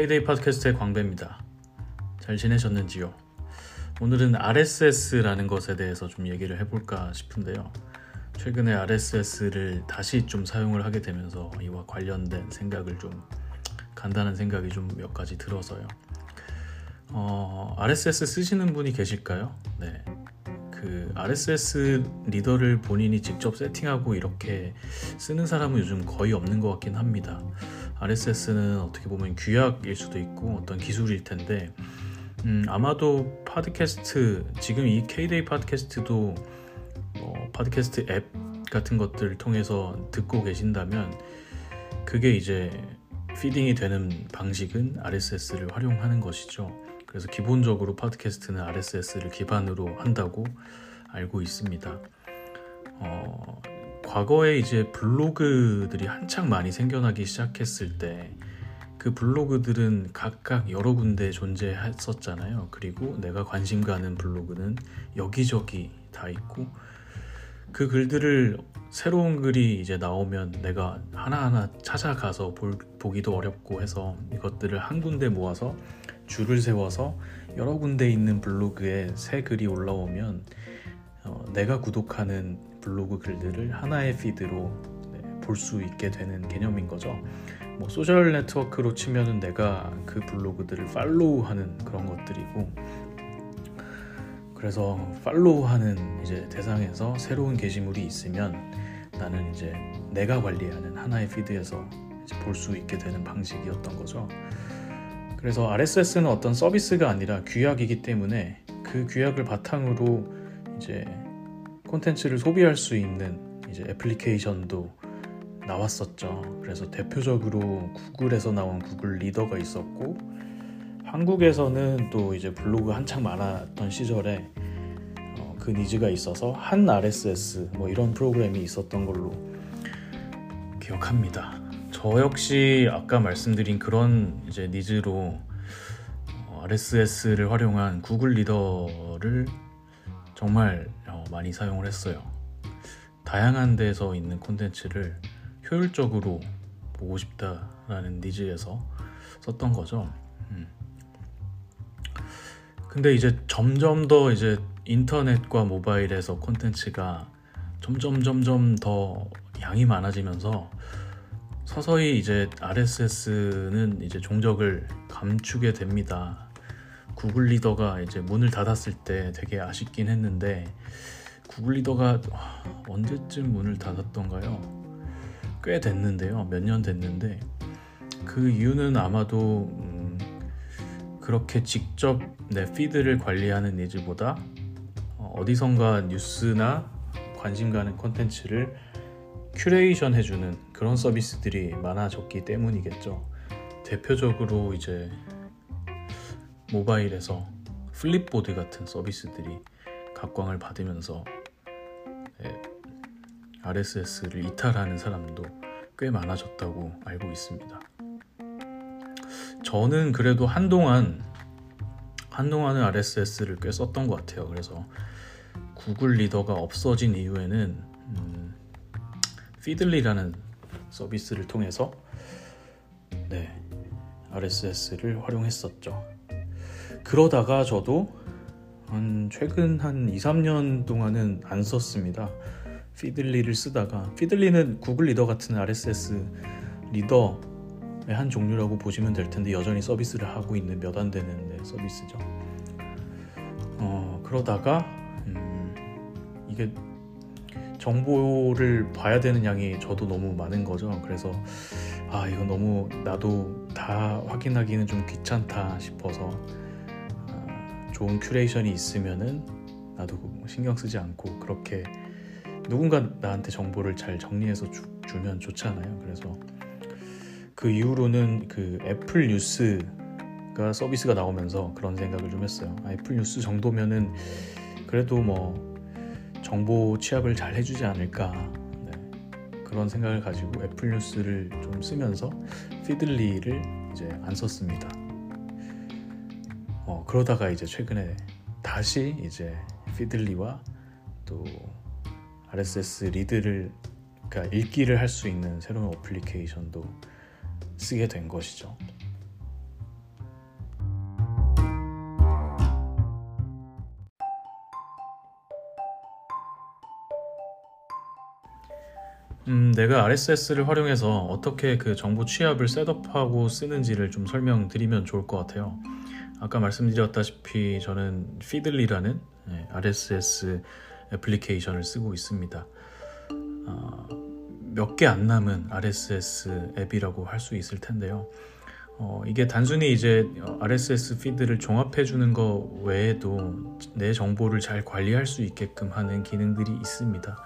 K-데이 팟캐스트의 광배입니다. 잘 지내셨는지요? 오늘은 RSS라는 것에 대해서 좀 얘기를 해볼까 싶은데요. 최근에 RSS를 다시 좀 사용을 하게 되면서 이와 관련된 생각을 좀 간단한 생각이 좀 몇 가지 들어서요. 어, RSS 쓰시는 분이 계실까요? 네. 그 RSS 리더를 본인이 직접 세팅하고 이렇게 쓰는 사람은 요즘 거의 없는 것 같긴 합니다. RSS는 어떻게 보면 규약일 수도 있고 어떤 기술일 텐데 음, 아마도 팟캐스트 지금 이 K-데이 팟캐스트도 어, 팟캐스트 앱 같은 것들을 통해서 듣고 계신다면 그게 이제 feeding이 되는 방식은 RSS를 활용하는 것이죠. 그래서 기본적으로 팟캐스트는 RSS를 기반으로 한다고 알고 있습니다. 어, 과거에 이제 블로그들이 한창 많이 생겨나기 시작했을 때 그 블로그들은 각각 여러 군데 존재했었잖아요. 그리고 내가 관심 가는 블로그는 여기저기 다 있고 그 글들을 새로운 글이 이제 나오면 내가 하나하나 찾아가서 볼, 보기도 어렵고 해서 이것들을 한 군데 모아서 줄을 세워서 여러 군데 있는 블로그에 새 글이 올라오면 어, 내가 구독하는 블로그 글들을 하나의 feed로 네, 볼수 있게 되는 개념인 거죠. 뭐 social network로 치면은 내가 그 블로그들을 follow하는 그런 것들이고 그래서 follow하는 이제 대상에서 새로운 게시물이 있으면 나는 이제 내가 관리하는 하나의 feed에서 볼 수 있게 되는 방식이었던 거죠. 그래서 RSS는 어떤 서비스가 아니라 규약이기 때문에 그 규약을 바탕으로 이제 콘텐츠를 소비할 수 있는 이제 애플리케이션도 나왔었죠. 그래서 대표적으로 구글에서 나온 구글 리더가 있었고 한국에서는 또 이제 블로그 한창 많았던 시절에 어, 그 니즈가 있어서 한 RSS 뭐 이런 프로그램이 있었던 걸로 기억합니다. 저 역시 아까 말씀드린 그런 이제 니즈로 RSS를 활용한 구글 리더를 정말 어, 많이 사용을 했어요. 다양한 데서 있는 콘텐츠를 효율적으로 보고 싶다라는 니즈에서 썼던 거죠. 음. 근데 이제 점점 더 이제 인터넷과 모바일에서 콘텐츠가 점점 점점 더 양이 많아지면서 서서히 이제 RSS는 이제 종적을 감추게 됩니다. 구글 리더가 이제 문을 닫았을 때 되게 아쉽긴 했는데 구글 리더가 언제쯤 문을 닫았던가요? 꽤 됐는데요. 몇 년 됐는데 그 이유는 아마도 음 그렇게 직접 내 피드를 관리하는 니즈보다 어디선가 뉴스나 관심 가는 콘텐츠를 큐레이션 해주는 그런 서비스들이 많아졌기 때문이겠죠. 대표적으로 이제 모바일에서 Flipboard 같은 서비스들이 각광을 받으면서 RSS를 이탈하는 사람도 꽤 많아졌다고 알고 있습니다. 저는 그래도 한동안 한동안은 RSS를 꽤 썼던 것 같아요. 그래서 Google Reader가 없어진 이후에는 음, Feedly라는 서비스를 통해서 네, RSS를 활용했었죠. 그러다가 저도 한 최근 한 2, 3년 동안은 안 썼습니다. Feedly를 쓰다가 Feedly는 Google Reader 같은 RSS reader의 한 종류라고 보시면 될 텐데 여전히 서비스를 하고 있는 몇 안 되는 네, 서비스죠. 어, 그러다가 음, 이게 정보를 봐야 되는 양이 저도 너무 많은 거죠. 그래서 아 이거 너무 나도 다 확인하기는 좀 귀찮다 싶어서 아, 좋은 큐레이션이 있으면은 나도 신경 쓰지 않고 그렇게 누군가 나한테 정보를 잘 정리해서 주, 면 좋잖아요. 그래서 그 이후로는 그 Apple News가 서비스가 나오면서 그런 생각을 좀 했어요. 아, Apple News 정도면은 그래도 뭐 정보 취합을 잘 해주지 않을까 네. 그런 생각을 가지고 Apple News를 좀 쓰면서 Feedly를 이제 안 썼습니다. 어, 그러다가 이제 최근에 다시 이제 Feedly와 또 RSS read를 그러니까 읽기를 할 수 있는 새로운 어플리케이션도 쓰게 된 것이죠. 음, 내가 RSS를 활용해서 어떻게 그 정보 취합을 setup하고 쓰는지를 좀 설명드리면 좋을 것 같아요. 아까 말씀드렸다시피 저는 Feedly라는 네, RSS 애플리케이션을 쓰고 있습니다. 어, 몇개 안 남은 RSS 앱이라고 할 수 있을 텐데요. 어, 이게 단순히 이제 RSS feed를 종합해 주는 것 외에도 내 정보를 잘 관리할 수 있게끔 하는 기능들이 있습니다.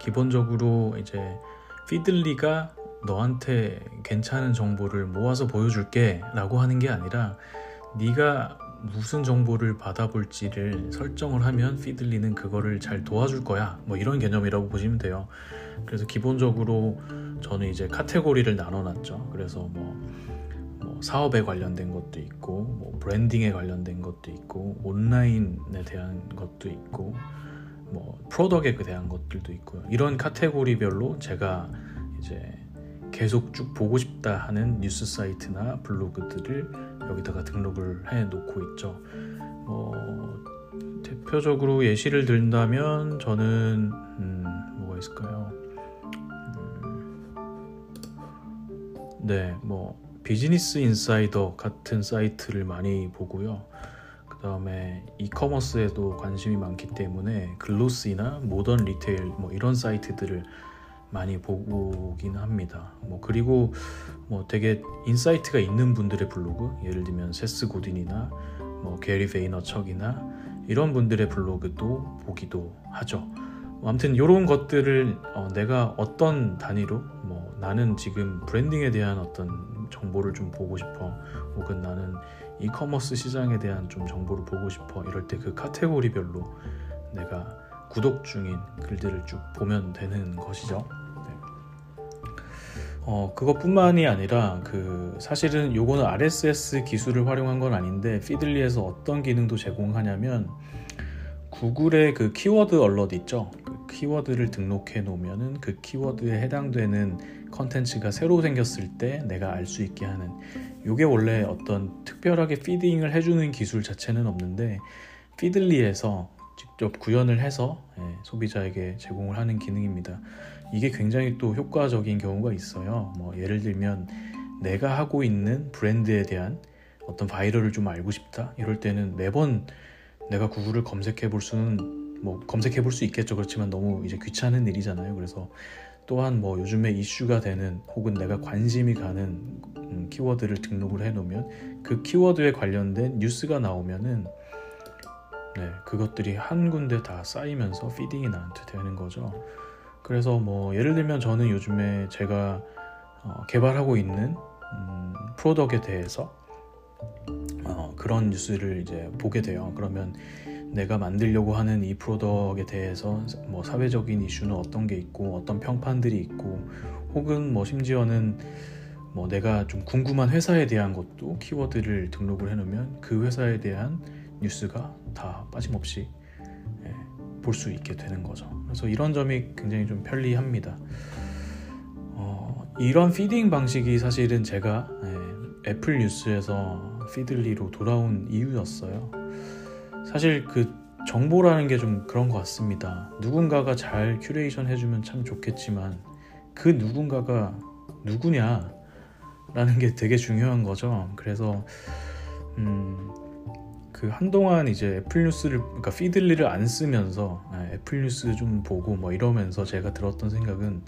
기본적으로 이제 Feedly가 너한테 괜찮은 정보를 모아서 보여줄게 라고 하는 게 아니라 네가 무슨 정보를 받아볼지를 설정을 하면 피들리는 그거를 잘 도와줄 거야. 뭐 이런 개념이라고 보시면 돼요. 그래서 기본적으로 저는 이제 카테고리를 나눠놨죠. 그래서 뭐, 뭐 사업에 관련된 것도 있고 뭐 브랜딩에 관련된 것도 있고 온라인에 대한 것도 있고 뭐 프로덕에 대한 것들도 있고요. 이런 카테고리별로 제가 이제 계속 쭉 보고 싶다 하는 뉴스 사이트나 블로그들을 여기다가 등록을 해 놓고 있죠. 뭐 대표적으로 예시를 든다면 저는 음, 뭐가 있을까요? 음, 네, 뭐 Business Insider 같은 사이트를 많이 보고요. 그 다음에 e-commerce에도 관심이 많기 때문에 Glossy나 Modern Retail 뭐 이런 사이트들을 많이 보긴 합니다. 뭐 그리고 뭐 되게 insight가 있는 분들의 블로그, 예를 들면 Seth Godin이나 뭐 Gary Vaynerchuk이나 이런 분들의 블로그도 보기도 하죠. 뭐 아무튼 이런 것들을 어, 내가 어떤 단위로 뭐 나는 지금 branding에 대한 어떤 정보를 좀 보고 싶어 혹은 나는 이커머스 시장에 대한 좀 정보를 보고 싶어 이럴 때 그 카테고리별로 내가 구독 중인 글들을 쭉 보면 되는 것이죠. 어, 그것뿐만이 아니라 그 사실은 요거는 RSS 기술을 활용한 건 아닌데 Feedly에서 어떤 기능도 제공하냐면 Google의 그 키워드 alert 있죠. 그 키워드를 등록해 놓으면은 그 키워드에 해당되는 컨텐츠가 새로 생겼을 때 내가 알 수 있게 하는 요게 원래 어떤 특별하게 feeding을 해주는 기술 자체는 없는데 Feedly에서 직접 구현을 해서 예, 소비자에게 제공을 하는 기능입니다. 이게 굉장히 또 효과적인 경우가 있어요. 뭐 예를 들면 내가 하고 있는 브랜드에 대한 어떤 viral을 좀 알고 싶다. 이럴 때는 매번 내가 Google을 검색해 볼 수는 뭐 검색해 볼 수 있겠죠. 그렇지만 너무 이제 귀찮은 일이잖아요. 그래서 또한 뭐 요즘에 이슈가 되는 혹은 내가 관심이 가는 음, 키워드를 등록을 해 놓으면 그 키워드에 관련된 뉴스가 나오면은 네, 그것들이 한 군데 다 쌓이면서 feeding이 나한테 되는 거죠. 그래서 뭐 예를 들면 저는 요즘에 제가 어, 개발하고 있는 음, product에 대해서 어, 그런 뉴스를 이제 보게 돼요. 그러면 내가 만들려고 하는 이 product에 대해서 뭐 사회적인 이슈는 어떤 게 있고 어떤 평판들이 있고 혹은 뭐 심지어는 뭐 내가 좀 궁금한 회사에 대한 것도 키워드를 등록을 해놓으면 그 회사에 대한 뉴스가 다 빠짐없이 예, 볼수 있게 되는 거죠. 그래서 이런 점이 굉장히 좀 편리합니다. 어, 이런 feeding 방식이 사실은 제가 예, Apple News에서 Feedly로 돌아온 이유였어요. 사실 그 정보라는 게 좀 그런 것 같습니다. 누군가가 잘 큐레이션 해주면 참 좋겠지만 그 누군가가 누구냐? 라는 게 되게 중요한 거죠. 그래서, 음, 그 한동안 이제 Apple News를 그러니까 Feedly를 안 쓰면서 예, Apple News 좀 보고 뭐 이러면서 제가 들었던 생각은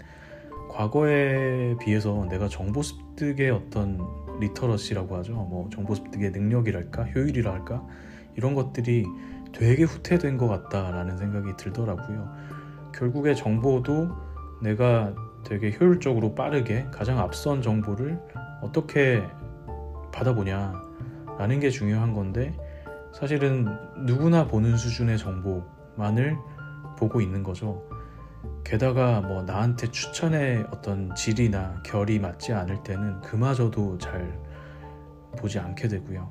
과거에 비해서 내가 정보 습득의 어떤 literacy라고 하죠. 뭐 정보 습득의 능력이랄까 효율이랄까 이런 것들이 되게 후퇴된 것 같다라는 생각이 들더라고요. 결국에 정보도 내가 되게 효율적으로 빠르게 가장 앞선 정보를 어떻게 받아보냐라는 게 중요한 건데 사실은 누구나 보는 수준의 정보만을 보고 있는 거죠. 게다가 뭐 나한테 추천의 어떤 질이나 결이 맞지 않을 때는 그마저도 잘 보지 않게 되고요.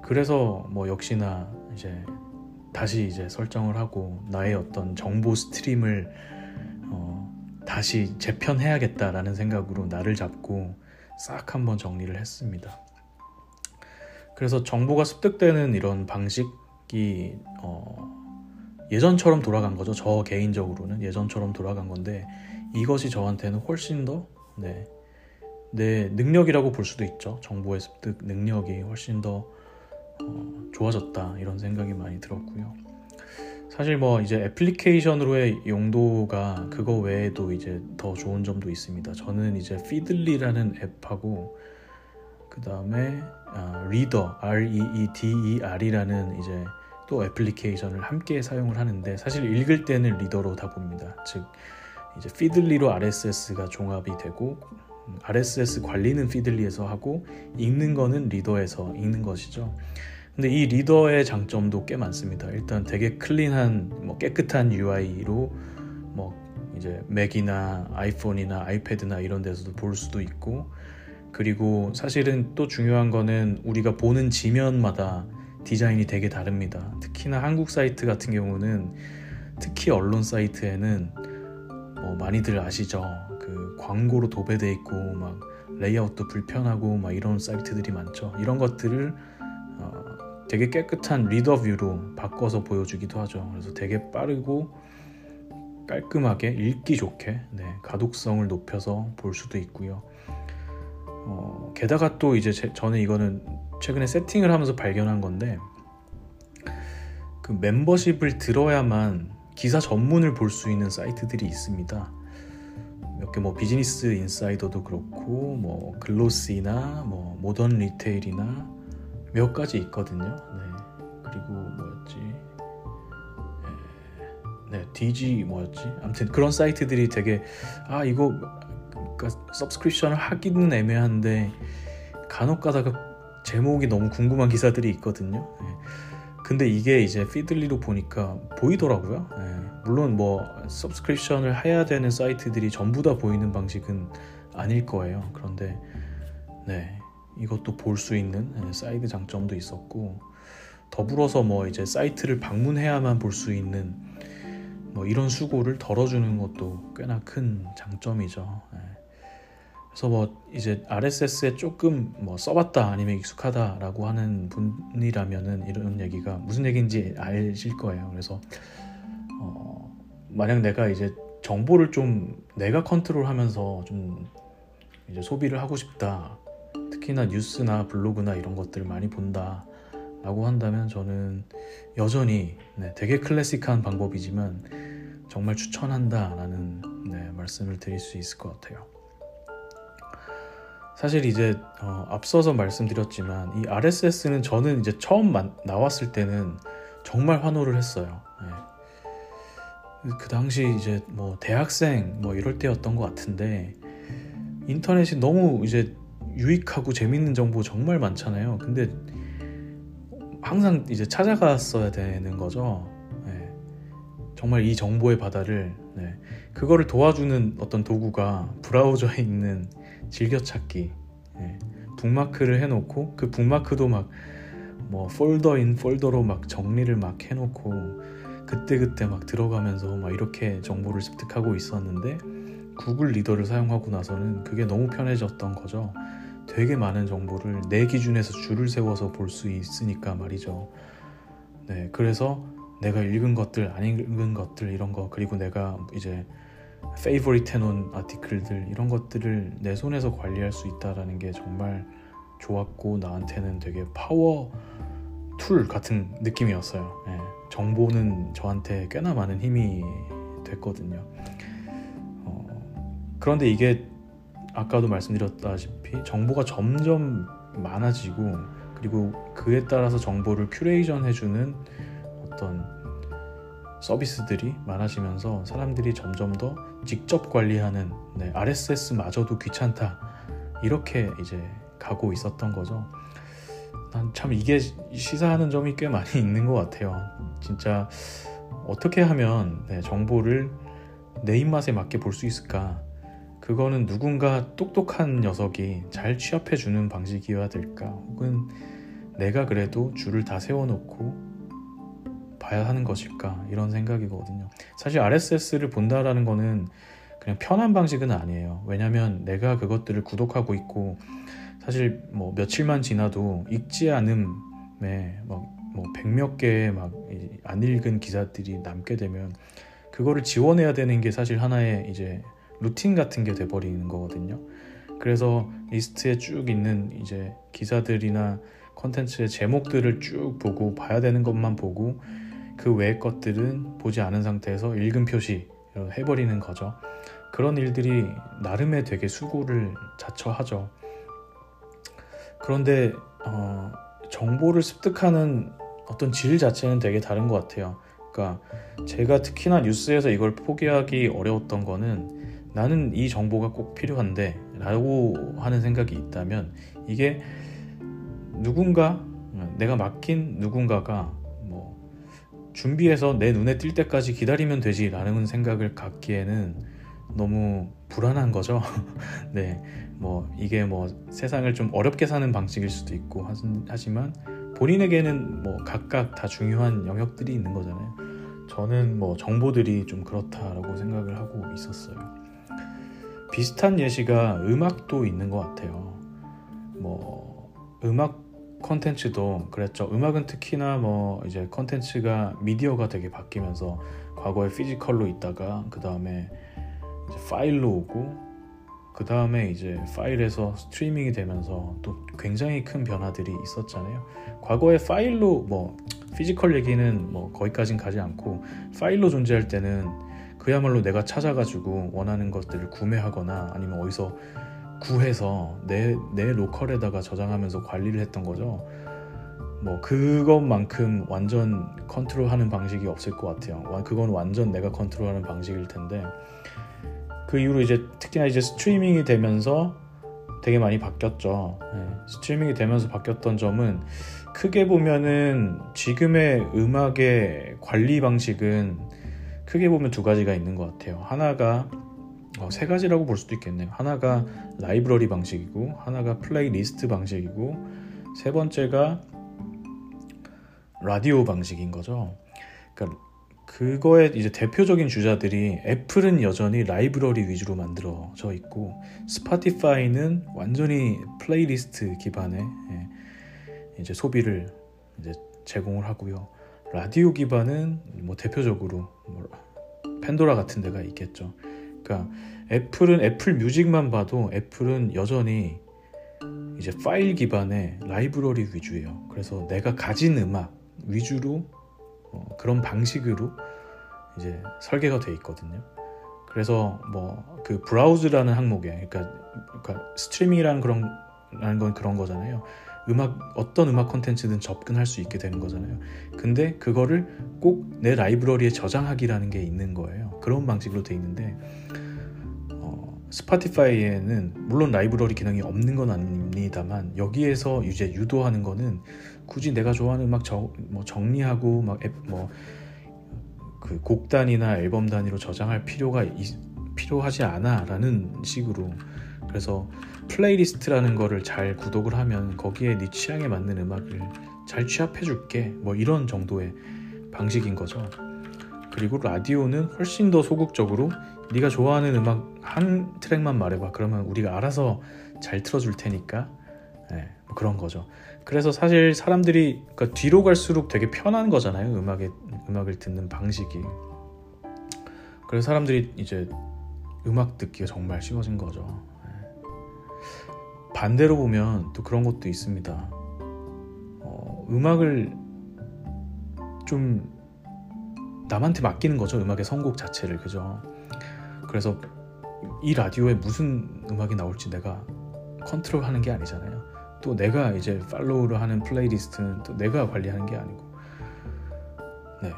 그래서 뭐 역시나 이제 다시 이제 설정을 하고 나의 어떤 정보 스트림을 어 다시 재편해야겠다라는 생각으로 나를 잡고 싹 한번 정리를 했습니다. 그래서 정보가 습득되는 이런 방식이 어, 예전처럼 돌아간 거죠. 저 개인적으로는 예전처럼 돌아간 건데 이것이 저한테는 훨씬 더 네, 내 능력이라고 볼 수도 있죠. 정보의 습득 능력이 훨씬 더 어, 좋아졌다 이런 생각이 많이 들었고요. 사실 뭐 이제 애플리케이션으로의 용도가 그거 외에도 이제 더 좋은 점도 있습니다. 저는 이제 Feedly라는 앱하고 그 다음에 아, Reeder R E E D E R이라는 이제 또 애플리케이션을 함께 사용을 하는데 사실 읽을 때는 Reeder로 다 봅니다. 즉 이제 Feedly로 RSS가 종합이 되고 RSS 관리는 Feedly에서 하고 읽는 거는 Reeder에서 읽는 것이죠. 근데 이 Reeder의 장점도 꽤 많습니다. 일단 되게 clean한 뭐 깨끗한 UI로 뭐 이제 맥이나 아이폰이나 아이패드나 이런 데서도 볼 수도 있고 그리고 사실은 또 중요한 거는 우리가 보는 지면마다 디자인이 되게 다릅니다. 특히나 한국 사이트 같은 경우는 특히 언론 사이트에는 뭐 많이들 아시죠? 그 광고로 도배돼 있고 막 레이아웃도 불편하고 막 이런 사이트들이 많죠. 이런 것들을 어, 되게 깨끗한 reader view로 바꿔서 보여주기도 하죠. 그래서 되게 빠르고 깔끔하게 읽기 좋게 네, 가독성을 높여서 볼 수도 있고요. 어, 게다가 또 이제 제, 저는 이거는 최근에 세팅을 하면서 발견한 건데 그 멤버십을 들어야만 기사 전문을 볼 수 있는 사이트들이 있습니다. 몇 개 뭐 Business Insider도 그렇고 뭐 Glossy나 뭐 Modern Retail이나 몇 가지 있거든요. 네. 그리고 뭐였지? 네, 네 DG 뭐였지? 아무튼 그런 사이트들이 되게 아 이거 그러니까 subscription을 하기는 애매한데 간혹 가다가 제목이 너무 궁금한 기사들이 있거든요. 네. 근데 이게 이제 Feedly로 보니까 보이더라고요. 네. 물론 뭐 subscription을 해야 되는 사이트들이 전부 다 보이는 방식은 아닐 거예요. 그런데 네 이것도 볼 수 있는 네, 사이드 장점도 있었고 더불어서 뭐 이제 사이트를 방문해야만 볼 수 있는 뭐 이런 수고를 덜어주는 것도 꽤나 큰 장점이죠. 네. 그래서 뭐 이제 RSS에 조금 뭐 써봤다 아니면 익숙하다라고 하는 분이라면은 이런 얘기가 무슨 얘기인지 아실 거예요. 그래서 어 만약 내가 이제 정보를 좀 내가 컨트롤하면서 좀 이제 소비를 하고 싶다. 특히나 뉴스나 블로그나 이런 것들을 많이 본다. 라고 한다면 저는 여전히 네, 되게 클래식한 방법이지만 정말 추천한다라는 네, 말씀을 드릴 수 있을 것 같아요. 사실 이제 어, 앞서서 말씀드렸지만 이 RSS는 저는 이제 처음 만, 나왔을 때는 정말 환호를 했어요. 네. 그 당시 이제 뭐 대학생 뭐 이럴 때였던 것 같은데 인터넷이 너무 이제 유익하고 재밌는 정보 정말 많잖아요. 근데 항상 이제 찾아갔어야 되는 거죠. 네. 정말 이 정보의 바다를 네. 그거를 도와주는 어떤 도구가 브라우저에 있는 즐겨찾기 예, 북마크를 해놓고 그 북마크도 막 뭐 폴더인 폴더로 막 정리를 막 해놓고 그때 그때 막 들어가면서 막 이렇게 정보를 습득하고 있었는데 Google Reader를 사용하고 나서는 그게 너무 편해졌던 거죠. 되게 많은 정보를 내 기준에서 줄을 세워서 볼 수 있으니까 말이죠. 네, 그래서 내가 읽은 것들, 안 읽은 것들 이런 거 그리고 내가 이제 favorite 해놓은 article들 이런 것들을 내 손에서 관리할 수 있다라는 게 정말 좋았고 나한테는 되게 power tool 같은 느낌이었어요. 네, 정보는 저한테 꽤나 많은 힘이 됐거든요. 어, 그런데 이게 아까도 말씀드렸다시피 정보가 점점 많아지고 그리고 그에 따라서 정보를 큐레이션 해주는 어떤 서비스들이 많아지면서 사람들이 점점 더 직접 관리하는 네, RSS마저도 귀찮다 이렇게 이제 가고 있었던 거죠. 난 참 이게 시사하는 점이 꽤 많이 있는 것 같아요. 진짜 어떻게 하면 네, 정보를 내 입맛에 맞게 볼 수 있을까? 그거는 누군가 똑똑한 녀석이 잘 취합해 주는 방식이어야 될까? 혹은 내가 그래도 줄을 다 세워놓고 봐야 하는 것일까 이런 생각이거든요. 사실 RSS를 본다라는 거는 그냥 편한 방식은 아니에요. 왜냐하면 내가 그것들을 구독하고 있고 사실 뭐 며칠만 지나도 읽지 않음에 막뭐 백몇 개의 막 안 읽은 기사들이 남게 되면 그거를 지워내야 되는 게 사실 하나의 이제 루틴 같은 게 돼버리는 거거든요. 그래서 리스트에 쭉 있는 이제 기사들이나 컨텐츠의 제목들을 쭉 보고 봐야 되는 것만 보고 그 외의 것들은 보지 않은 상태에서 읽음 표시 해버리는 거죠. 그런 일들이 나름의 되게 수고를 자처하죠. 그런데 어, 정보를 습득하는 어떤 질 자체는 되게 다른 것 같아요. 그러니까 제가 특히나 뉴스에서 이걸 포기하기 어려웠던 거는 나는 이 정보가 꼭 필요한데 라고 하는 생각이 있다면 이게 누군가 내가 맡긴 누군가가 뭐 준비해서 내 눈에 띌 때까지 기다리면 되지 라는 생각을 갖기에는 너무 불안한 거죠. 네, 뭐 이게 뭐 세상을 좀 어렵게 사는 방식일 수도 있고 하지만 본인에게는 뭐 각각 다 중요한 영역들이 있는 거잖아요. 저는 뭐 정보들이 좀 그렇다라고 생각을 하고 있었어요. 비슷한 예시가 음악도 있는 것 같아요. 뭐 음악 컨텐츠도 그랬죠. 음악은 특히나 뭐 이제 컨텐츠가 미디어가 되게 바뀌면서 과거에 physical로 있다가 그 다음에 파일로 오고 그 다음에 이제 파일에서 스트리밍이 되면서 또 굉장히 큰 변화들이 있었잖아요. 과거에 파일로 뭐 physical 얘기는 뭐 거기까진 가지 않고 파일로 존재할 때는 그야말로 내가 찾아가지고 원하는 것들을 구매하거나 아니면 어디서 구해서 내, 내 로컬에다가 저장하면서 관리를 했던 거죠. 뭐 그것만큼 완전 컨트롤하는 방식이 없을 것 같아요. 그건 완전 내가 컨트롤하는 방식일 텐데 그 이후로 이제 특히나 이제 스트리밍이 되면서 되게 많이 바뀌었죠. 네. 스트리밍이 되면서 바뀌었던 점은 크게 보면은 지금의 음악의 관리 방식은 크게 보면 두 가지가 있는 것 같아요. 하나가 어, 세 가지라고 볼 수도 있겠네요. 하나가 라이브러리 방식이고, 하나가 플레이리스트 방식이고, 세 번째가 라디오 방식인 거죠. 그러니까 그거의 이제 대표적인 주자들이 애플은 여전히 라이브러리 위주로 만들어져 있고, Spotify는 완전히 플레이리스트 기반의 예, 이제 소비를 이제 제공을 하고요. 라디오 기반은 뭐 대표적으로 뭐 Pandora 같은 데가 있겠죠. 그러니까 애플은 Apple Music만 봐도 애플은 여전히 이제 파일 기반의 라이브러리 위주예요. 그래서 내가 가진 음악 위주로 어, 그런 방식으로 이제 설계가 돼 있거든요. 그래서 뭐 그 browse라는 항목에 그러니까, 그러니까 스트리밍이라는 그런 라는 건 그런 거잖아요. 음악 어떤 음악 콘텐츠든 접근할 수 있게 되는 거잖아요. 근데 그거를 꼭 내 라이브러리에 저장하기라는 게 있는 거예요. 그런 방식으로 돼 있는데 Spotify에는 물론 라이브러리 기능이 없는 건 아닙니다만 여기에서 이제 유도하는 거는 굳이 내가 좋아하는 음악 저, 뭐 정리하고 막뭐그 곡 단위나 앨범 단위로 저장할 필요가 이, 필요하지 않아라는 식으로 그래서 playlist라는 거를 잘 구독을 하면 거기에 네 취향에 맞는 음악을 잘 취합해 줄게 뭐 이런 정도의 방식인 거죠. 그리고 라디오는 훨씬 더 소극적으로 네가 좋아하는 음악 한 트랙만 말해봐. 그러면 우리가 알아서 잘 틀어줄 테니까 네, 뭐 그런 거죠. 그래서 사실 사람들이 그러니까 뒤로 갈수록 되게 편한 거잖아요. 음악에 음악을 듣는 방식이. 그래서 사람들이 이제 음악 듣기가 정말 쉬워진 거죠. 네. 반대로 보면 또 그런 것도 있습니다. 어, 음악을 좀 남한테 맡기는 거죠. 음악의 선곡 자체를 그죠. 그래서 이 라디오에 무슨 음악이 나올지 내가 컨트롤하는 게 아니잖아요. 또 내가 이제 follow를 하는 playlist는 또 내가 관리하는 게 아니고, 네,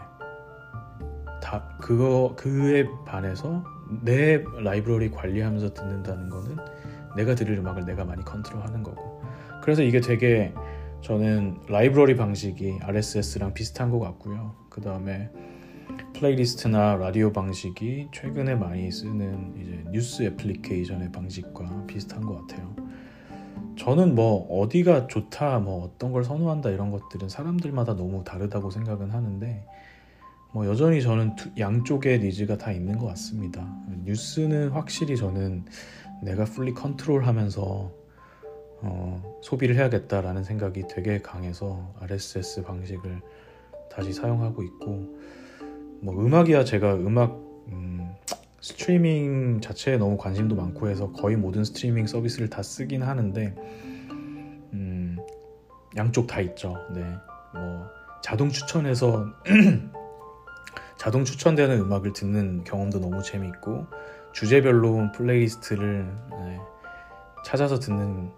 다 그거 그에 반해서 내 라이브러리 관리하면서 듣는다는 거는 내가 들을 음악을 내가 많이 컨트롤하는 거고. 그래서 이게 되게 저는 라이브러리 방식이 RSS랑 비슷한 것 같고요. 그 다음에 playlist나 라디오 방식이 최근에 많이 쓰는 이제 뉴스 애플리케이션의 방식과 비슷한 것 같아요. 저는 뭐 어디가 좋다, 뭐 어떤 걸 선호한다 이런 것들은 사람들마다 너무 다르다고 생각은 하는데 뭐 여전히 저는 양쪽의 니즈가 다 있는 것 같습니다. 뉴스는 확실히 저는 내가 풀리 컨트롤하면서 어, 소비를 해야겠다라는 생각이 되게 강해서 RSS 방식을 다시 사용하고 있고 뭐 음악이야 제가 음악 음, 스트리밍 자체에 너무 관심도 많고 해서 거의 모든 스트리밍 서비스를 다 쓰긴 하는데 음, 양쪽 다 있죠. 네, 뭐 자동 추천해서 자동 추천되는 음악을 듣는 경험도 너무 재밌고 주제별로 playlist를 네, 찾아서 듣는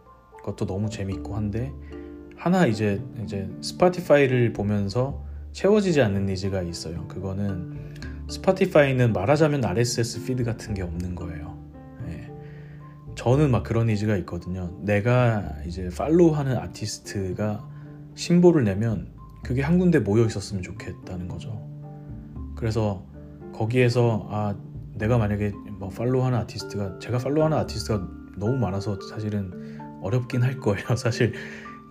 것도 너무 재밌고 한데 하나 이제 이제 Spotify를 보면서 채워지지 않는 needs가 있어요. 그거는 Spotify는 말하자면 RSS feed 같은 게 없는 거예요. 네. 저는 막 그런 니즈가 있거든요. 내가 이제 팔로우하는 아티스트가 신보를 내면 그게 한 군데 모여 있었으면 좋겠다는 거죠. 그래서 거기에서 아 내가 만약에 뭐 팔로우하는 아티스트가 제가 팔로우하는 아티스트가 너무 많아서 사실은 어렵긴 할 거예요. 사실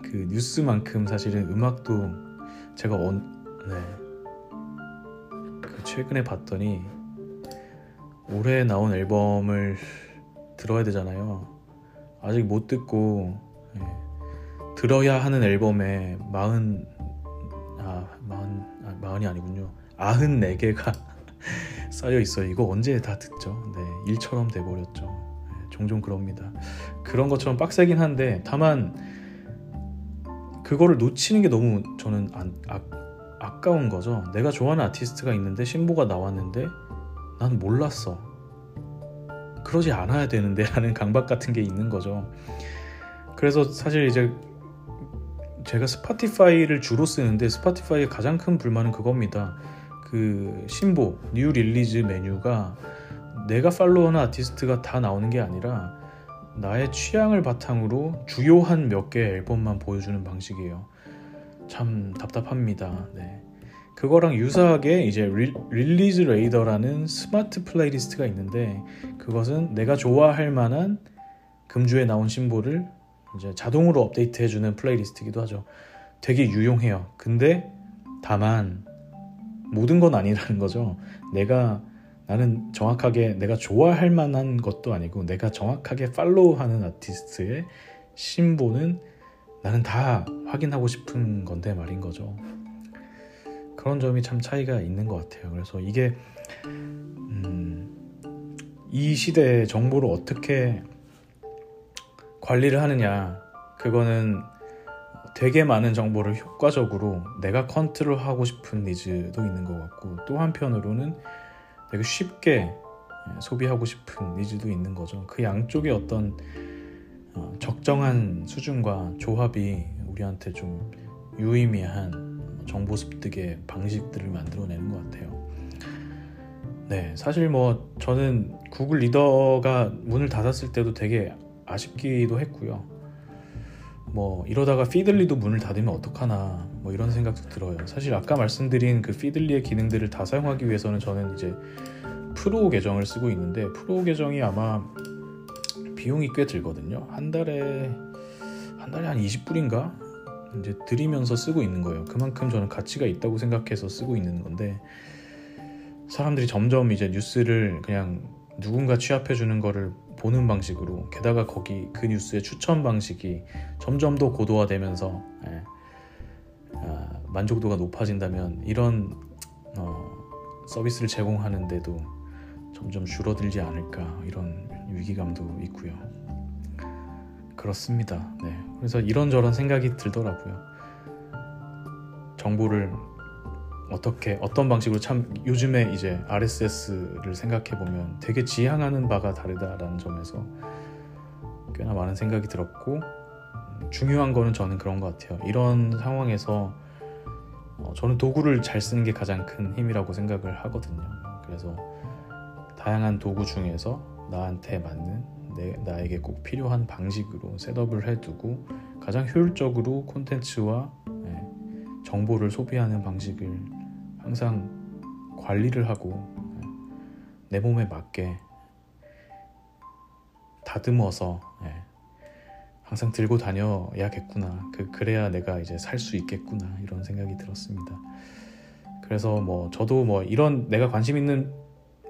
그 뉴스만큼 사실은 음악도 제가 원, 네. 그 최근에 봤더니 올해 나온 앨범을 들어야 되잖아요. 아직 못 듣고 네. 들어야 하는 앨범에 마흔 아 마흔 아, 마흔이 아니군요. 아흔 네 개가 쌓여 있어요. 이거 언제 다 듣죠? 네 일처럼 돼 버렸죠. 네, 종종 그럽니다. 그런 것처럼 빡세긴 한데 다만 그거를 놓치는 게 너무 저는 안, 아, 아까운 거죠. 내가 좋아하는 아티스트가 있는데 신보가 나왔는데 난 몰랐어. 그러지 않아야 되는데 라는 강박 같은 게 있는 거죠. 그래서 사실 이제 제가 Spotify를 주로 쓰는데 Spotify의 가장 큰 불만은 그겁니다. 그 신보, new release 메뉴가 내가 follow하는 아티스트가 다 나오는 게 아니라 나의 취향을 바탕으로 주요한 몇 개의 앨범만 보여주는 방식이에요. 참 답답합니다. 네. 그거랑 유사하게 이제 리, Release Radar라는 smart playlist가 있는데 그것은 내가 좋아할 만한 금주에 나온 신보를 이제 자동으로 업데이트 해주는 playlist이기도 하죠. 되게 유용해요. 근데 다만 모든 건 아니라는 거죠. 내가 나는 정확하게 내가 좋아할 만한 것도 아니고 내가 정확하게 follow하는 아티스트의 신보는 나는 다 확인하고 싶은 건데 말인 거죠. 그런 점이 참 차이가 있는 것 같아요. 그래서 이게 음, 이 시대의 정보를 어떻게 관리를 하느냐 그거는 되게 많은 정보를 효과적으로 내가 컨트롤하고 싶은 needs도 있는 것 같고 또 한편으로는 되게 쉽게 소비하고 싶은 needs도 있는 거죠. 그 양쪽의 어떤 어, 적정한 수준과 조합이 우리한테 좀 유의미한 정보 습득의 방식들을 만들어내는 것 같아요. 네, 사실 뭐 저는 Google Reader가 문을 닫았을 때도 되게 아쉽기도 했고요. 뭐 이러다가 Feedly도 문을 닫으면 어떡하나 뭐 이런 생각도 들어요. 사실 아까 말씀드린 그 Feedly의 기능들을 다 사용하기 위해서는 저는 이제 프로 계정을 쓰고 있는데 프로 계정이 아마 비용이 꽤 들거든요. 한 달에 한 달에 한 20불인가 이제 들이면서 쓰고 있는 거예요. 그만큼 저는 가치가 있다고 생각해서 쓰고 있는 건데 사람들이 점점 이제 뉴스를 그냥 누군가 취합해 주는 거를 보는 방식으로 게다가 거기 그 뉴스의 추천 방식이 점점 더 고도화되면서 예, 아, 만족도가 높아진다면 이런 어, 서비스를 제공하는데도 점점 줄어들지 않을까 이런 위기감도 있고요. 그렇습니다. 네. 그래서 이런저런 생각이 들더라고요. 정보를 어떻게 어떤 방식으로 참 요즘에 이제 RSS를 생각해 보면 되게 지향하는 바가 다르다라는 점에서 꽤나 많은 생각이 들었고 음, 중요한 거는 저는 그런 것 같아요. 이런 상황에서 어, 저는 도구를 잘 쓰는 게 가장 큰 힘이라고 생각을 하거든요. 그래서 다양한 도구 중에서 나한테 맞는 내, 나에게 꼭 필요한 방식으로 셋업을 해두고 가장 효율적으로 콘텐츠와 네, 정보를 소비하는 방식을 항상 관리를 하고 내 몸에 맞게 다듬어서 예, 항상 들고 다녀야겠구나. 그 그래야 내가 이제 살 수 있겠구나 이런 생각이 들었습니다. 그래서 뭐 저도 뭐 이런 내가 관심 있는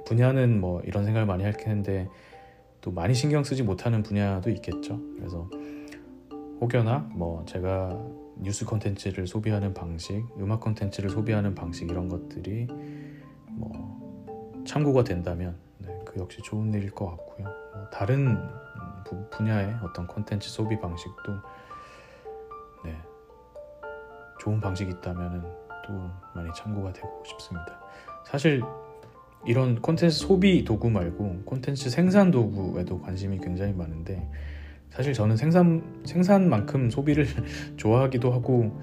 분야는 뭐 이런 생각을 많이 할 텐데 또 많이 신경 쓰지 못하는 분야도 있겠죠. 그래서 혹여나 뭐 제가 뉴스 콘텐츠를 소비하는 방식, 음악 콘텐츠를 소비하는 방식 이런 것들이 뭐 참고가 된다면 네, 그 역시 좋은 일일 것 같고요. 뭐 다른 부- 분야의 어떤 콘텐츠 소비 방식도 네, 좋은 방식이 있다면 또 많이 참고가 되고 싶습니다. 사실 이런 콘텐츠 소비 도구 말고 콘텐츠 생산 도구에도 관심이 굉장히 많은데 사실 저는 생산 생산만큼 소비를 좋아하기도 하고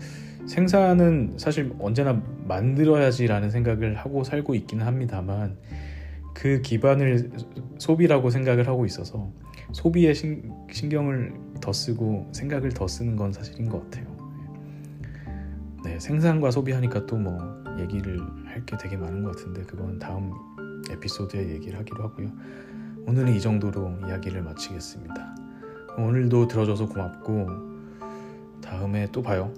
생산은 사실 언제나 만들어야지라는 생각을 하고 살고 있기는 합니다만 그 기반을 소비라고 생각을 하고 있어서 소비에 신, 신경을 더 쓰고 생각을 더 쓰는 건 사실인 것 같아요. 네, 생산과 소비하니까 또 뭐 얘기를 할 게 되게 많은 것 같은데 그건 다음 에피소드에 얘기를 하기로 하고요. 오늘은 이 정도로 이야기를 마치겠습니다. 오늘도 들어줘서 고맙고 다음에 또 봐요.